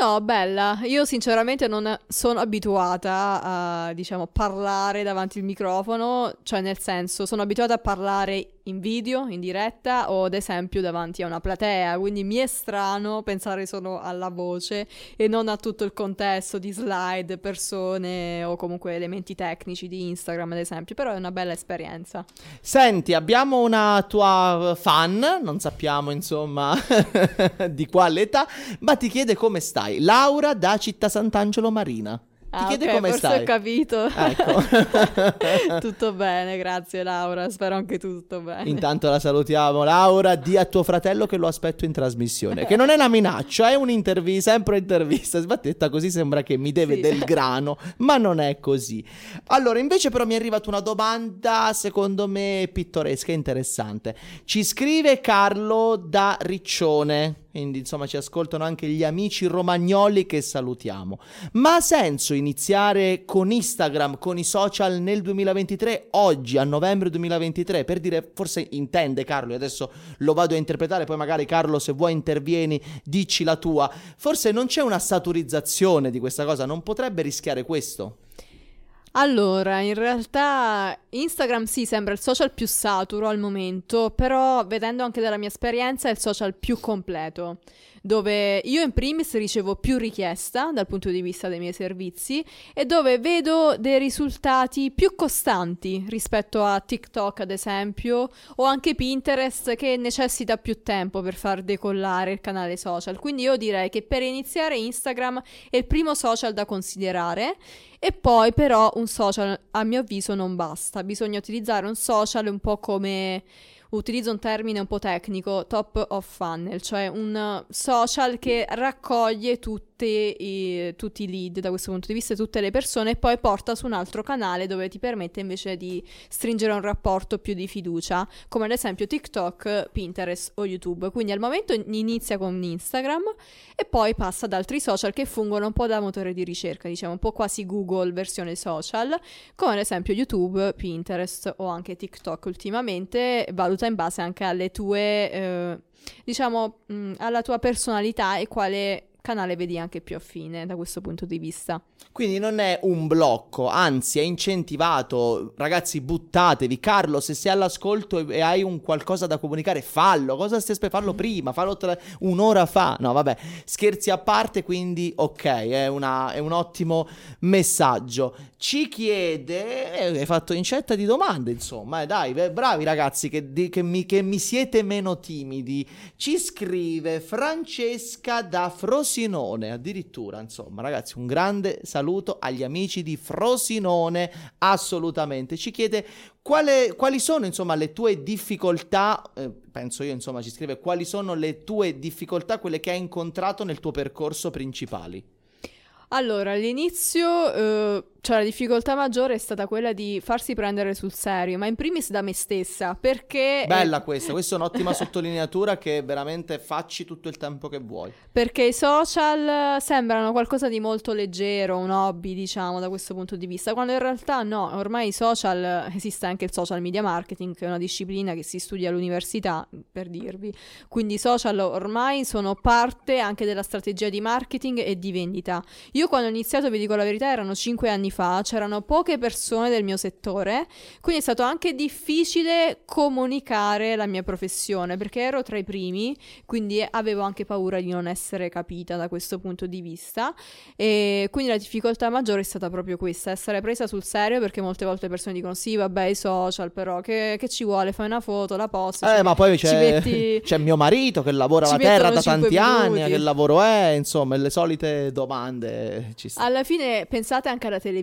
No, bella. Io sinceramente non sono abituata a, diciamo, parlare davanti al microfono, cioè nel senso, sono abituata a parlare in video, in diretta o ad esempio davanti a una platea, quindi mi è strano pensare solo alla voce e non a tutto il contesto di slide, persone o comunque elementi tecnici di Instagram, ad esempio, però è una bella esperienza. Senti, abbiamo una tua fan, non sappiamo insomma di quale età, ma ti chiede come stai. Laura da Città Sant'Angelo Marina. Ah, chiede ok, come forse stai. ho capito. Ecco. tutto bene, grazie Laura, spero anche tu tutto bene. Intanto la salutiamo. Laura, di a tuo fratello che lo aspetto in trasmissione. Che non è una minaccia, è un'intervista, sempre intervista. Sbattetta così sembra che mi deve Sì. del grano, ma non è così. Allora, invece però mi è arrivata una domanda, secondo me, pittoresca e interessante. Ci scrive Carlo da Riccione. Quindi, insomma, ci ascoltano anche gli amici romagnoli che salutiamo. Ma ha senso iniziare con Instagram, con i social nel 2023, oggi a novembre 2023, per dire, forse intende Carlo, adesso lo vado a interpretare, poi magari Carlo se vuoi intervieni, dici la tua, forse non c'è una saturizzazione di questa cosa, non potrebbe rischiare questo? Allora, in realtà Instagram sì, sembra il social più saturo al momento, però vedendo anche dalla mia esperienza è il social più completo, dove io in primis ricevo più richiesta dal punto di vista dei miei servizi e dove vedo dei risultati più costanti rispetto a TikTok ad esempio o anche Pinterest che necessita più tempo per far decollare il canale social. Quindi io direi che per iniziare Instagram è il primo social da considerare e poi però un social a mio avviso non basta, bisogna utilizzare un social un po' come utilizzo un termine un po' tecnico, top of funnel, cioè un uh, social che raccoglie tutti i, tutti i lead da questo punto di vista, tutte le persone e poi porta su un altro canale dove ti permette invece di stringere un rapporto più di fiducia, come ad esempio TikTok, Pinterest o YouTube. Quindi al momento inizia con Instagram e poi passa ad altri social che fungono un po' da motore di ricerca, diciamo un po' quasi Google versione social, come ad esempio YouTube, Pinterest o anche TikTok ultimamente, valuta in base anche alle tue, eh, diciamo, mh, alla tua personalità e quale canale vedi anche più affine da questo punto di vista. Quindi non è un blocco, anzi è incentivato. Ragazzi, buttatevi. Carlo, se sei all'ascolto e, hai un qualcosa da comunicare, fallo. Cosa stai aspettando? Fallo prima, fallo tra un'ora fa. No, vabbè, scherzi a parte, quindi ok, è, una- è un ottimo messaggio. Ci chiede, eh, hai fatto incetta di domande, insomma, eh, dai, beh, bravi ragazzi che, di- che mi, che mi siete meno timidi. Ci scrive Francesca da Frosinone, addirittura, insomma, ragazzi, un grande saluto agli amici di Frosinone, assolutamente. Ci chiede quale- quali sono, insomma, le tue difficoltà, eh, penso io, insomma, ci scrive quali sono le tue difficoltà, quelle che hai incontrato nel tuo percorso principali. Allora, all'inizio, eh, cioè la difficoltà maggiore è stata quella di farsi prendere sul serio, ma in primis da me stessa, perché... Bella questa, questa è un'ottima sottolineatura che veramente facci tutto il tempo che vuoi. Perché i social sembrano qualcosa di molto leggero, un hobby, diciamo, da questo punto di vista, quando in realtà no, ormai i social, esiste anche il social media marketing, che è una disciplina che si studia all'università, per dirvi. Quindi i social ormai sono parte anche della strategia di marketing e di vendita. Io quando ho iniziato, vi dico la verità, erano 5 anni fa, c'erano poche persone del mio settore, quindi è stato anche difficile comunicare la mia professione, perché ero tra i primi, quindi avevo anche paura di non essere capita da questo punto di vista e quindi la difficoltà maggiore è stata proprio questa, essere presa sul serio perché molte volte le persone dicono sì vabbè i social però che, che ci vuole, fai una foto, la posto, Eh, ma poi c'è, metti- c'è mio marito che lavora ci alla terra da tanti anni, minuti. che lavoro è, insomma, le solite domande ci stanno. Alla fine pensate anche alla televisione,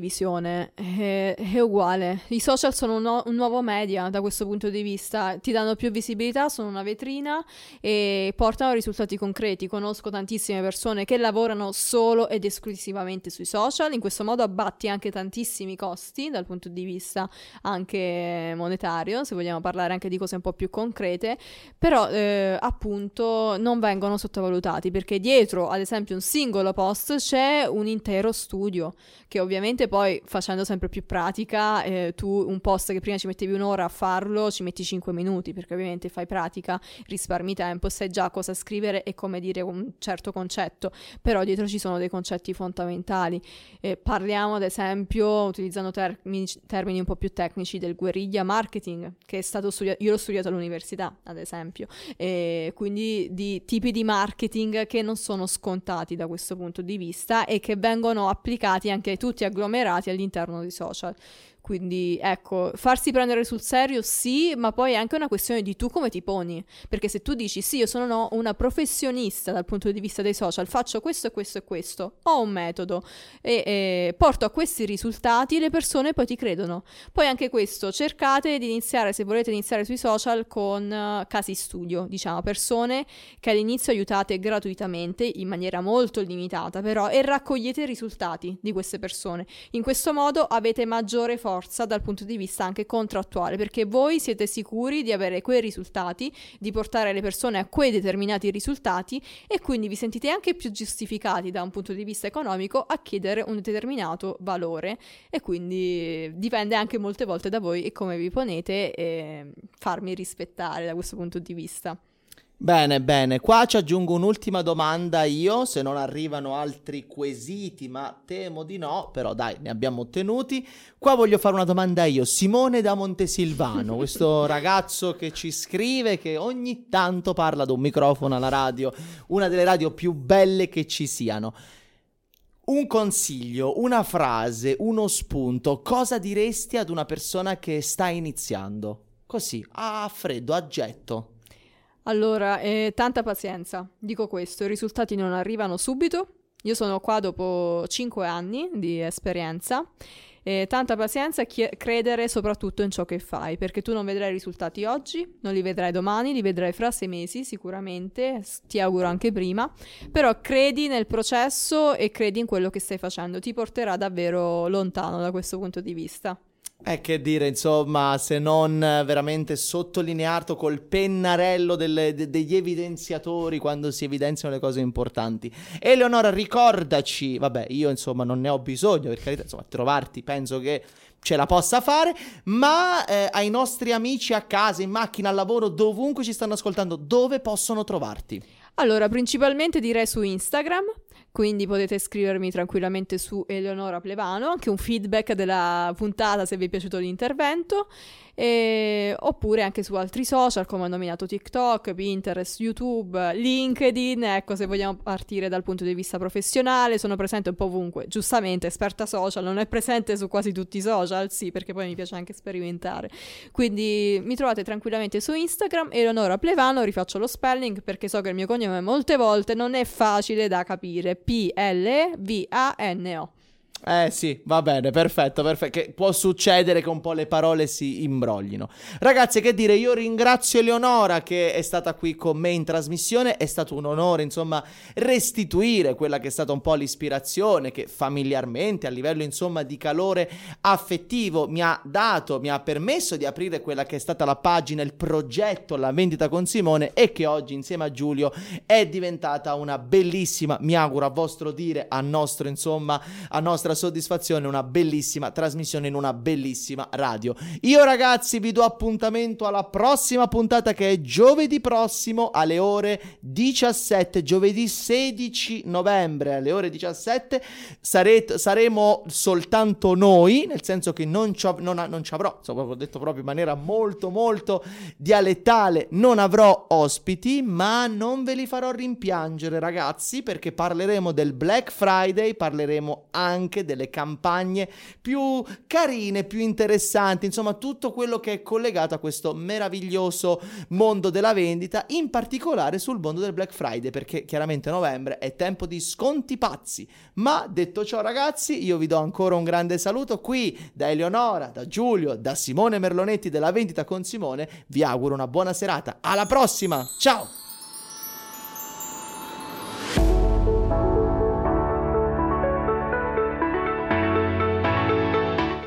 è, è uguale. I social sono un, no- un nuovo media da questo punto di vista, ti danno più visibilità, sono una vetrina e portano risultati concreti. Conosco tantissime persone che lavorano solo ed esclusivamente sui social, in questo modo abbatti anche tantissimi costi dal punto di vista anche monetario, se vogliamo parlare anche di cose un po' più concrete, però eh, appunto non vengono sottovalutati perché dietro ad esempio un singolo post c'è un intero studio che ovviamente poi facendo sempre più pratica eh, tu un post che prima ci mettevi un'ora a farlo ci metti 5 minuti perché ovviamente fai pratica risparmi tempo sai già cosa scrivere e come dire un certo concetto. Però dietro ci sono dei concetti fondamentali. Eh, parliamo ad esempio utilizzando termini, termini un po' più tecnici del guerriglia marketing che è stato studiato io l'ho studiato all'università ad esempio. E quindi di tipi di marketing che non sono scontati da questo punto di vista e che vengono applicati anche tutti agglomerati all'interno dei social. Quindi ecco, farsi prendere sul serio sì, ma poi è anche una questione di tu come ti poni. Perché se tu dici sì, io sono no, una professionista dal punto di vista dei social, faccio questo e questo e questo, ho un metodo e, e porto a questi risultati, le persone poi ti credono. Poi anche questo, cercate di iniziare, se volete iniziare sui social, con eh, casi studio, diciamo, persone che all'inizio aiutate gratuitamente in maniera molto limitata, però, e raccogliete i risultati di queste persone. In questo modo avete maggiore forza dal punto di vista anche contrattuale, perché voi siete sicuri di avere quei risultati, di portare le persone a quei determinati risultati e quindi vi sentite anche più giustificati da un punto di vista economico a chiedere un determinato valore e quindi dipende anche molte volte da voi e come vi ponete e farmi rispettare da questo punto di vista. Bene, bene, qua ci aggiungo un'ultima domanda io, se non arrivano altri quesiti, ma temo di no, però dai, ne abbiamo ottenuti. Qua voglio fare una domanda io, Simone da Montesilvano, questo ragazzo che ci scrive, che ogni tanto parla da un microfono alla radio, una delle radio più belle che ci siano. Un consiglio, una frase, uno spunto, cosa diresti ad una persona che sta iniziando? Così, a freddo, a getto. Allora, eh, tanta pazienza, dico questo, i risultati non arrivano subito. Io sono qua dopo 5 anni di esperienza. E tanta pazienza e chie- credere soprattutto in ciò che fai, perché tu non vedrai i risultati oggi, non li vedrai domani, li vedrai fra sei mesi sicuramente, ti auguro anche prima, però credi nel processo e credi in quello che stai facendo, ti porterà davvero lontano da questo punto di vista. Eh, che dire, insomma, se non veramente sottolineato col pennarello delle- de- degli evidenziatori quando si evidenziano le cose importanti. Eleonora, ricordaci, vabbè, io insomma non ne ho bisogno, per carità, insomma, trovarti penso che ce la possa fare, ma eh, ai nostri amici a casa, in macchina, al lavoro, dovunque ci stanno ascoltando, dove possono trovarti? Allora, principalmente direi su Instagram, quindi potete scrivermi tranquillamente su Eleonora Plevano, anche un feedback della puntata se vi è piaciuto l'intervento, e- oppure anche su altri social come ho nominato TikTok, Pinterest, YouTube, LinkedIn, ecco se vogliamo partire dal punto di vista professionale, sono presente un po' ovunque, giustamente esperta social, non è presente su quasi tutti i social, sì perché poi mi piace anche sperimentare, quindi mi trovate tranquillamente su Instagram, Eleonora Plevano, rifaccio lo spelling perché so che il mio cognome molte volte non è facile da capire, P-L-V-A-N-O. Eh sì, va bene, perfetto, perfetto. Che può succedere che un po' le parole si imbroglino. Ragazzi, che dire, io ringrazio Eleonora che è stata qui con me in trasmissione. È stato un onore, insomma, restituire quella che è stata un po' l'ispirazione che familiarmente, a livello, insomma, di calore affettivo, mi ha dato, mi ha permesso di aprire quella che è stata la pagina, il progetto, la vendita con Simone e che oggi, insieme a Giulio, è diventata una bellissima, mi auguro a vostro dire, a nostro, insomma, a nostra soddisfazione, una bellissima trasmissione in una bellissima radio. Io ragazzi vi do appuntamento alla prossima puntata che è giovedì prossimo alle ore 17, giovedì 16 novembre alle ore 17 sarete- saremo soltanto noi, nel senso che non ci, av- non, a- non ci avrò, insomma, ho detto proprio in maniera molto molto dialettale, non avrò ospiti, ma non ve li farò rimpiangere ragazzi, perché parleremo del Black Friday, parleremo anche delle campagne più carine, più interessanti, insomma tutto quello che è collegato a questo meraviglioso mondo della vendita, in particolare sul mondo del Black Friday, perché chiaramente novembre è tempo di sconti pazzi. Ma detto ciò ragazzi, io vi do ancora un grande saluto qui da Eleonora, da Giulio, da Simone Merlonetti della vendita con Simone, vi auguro una buona serata, alla prossima, ciao!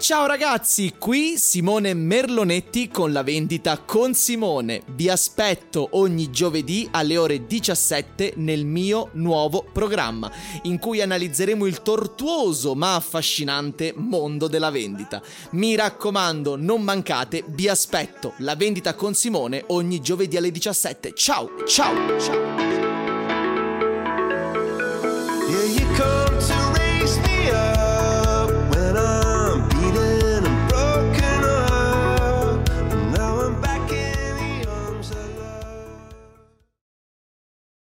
Ciao ragazzi, qui Simone Merlonetti con la vendita con Simone. Vi aspetto ogni giovedì alle ore 17 nel mio nuovo programma, in cui analizzeremo il tortuoso ma affascinante mondo della vendita. Mi raccomando, non mancate, vi aspetto. La vendita con Simone ogni giovedì alle 17. Ciao, ciao, ciao.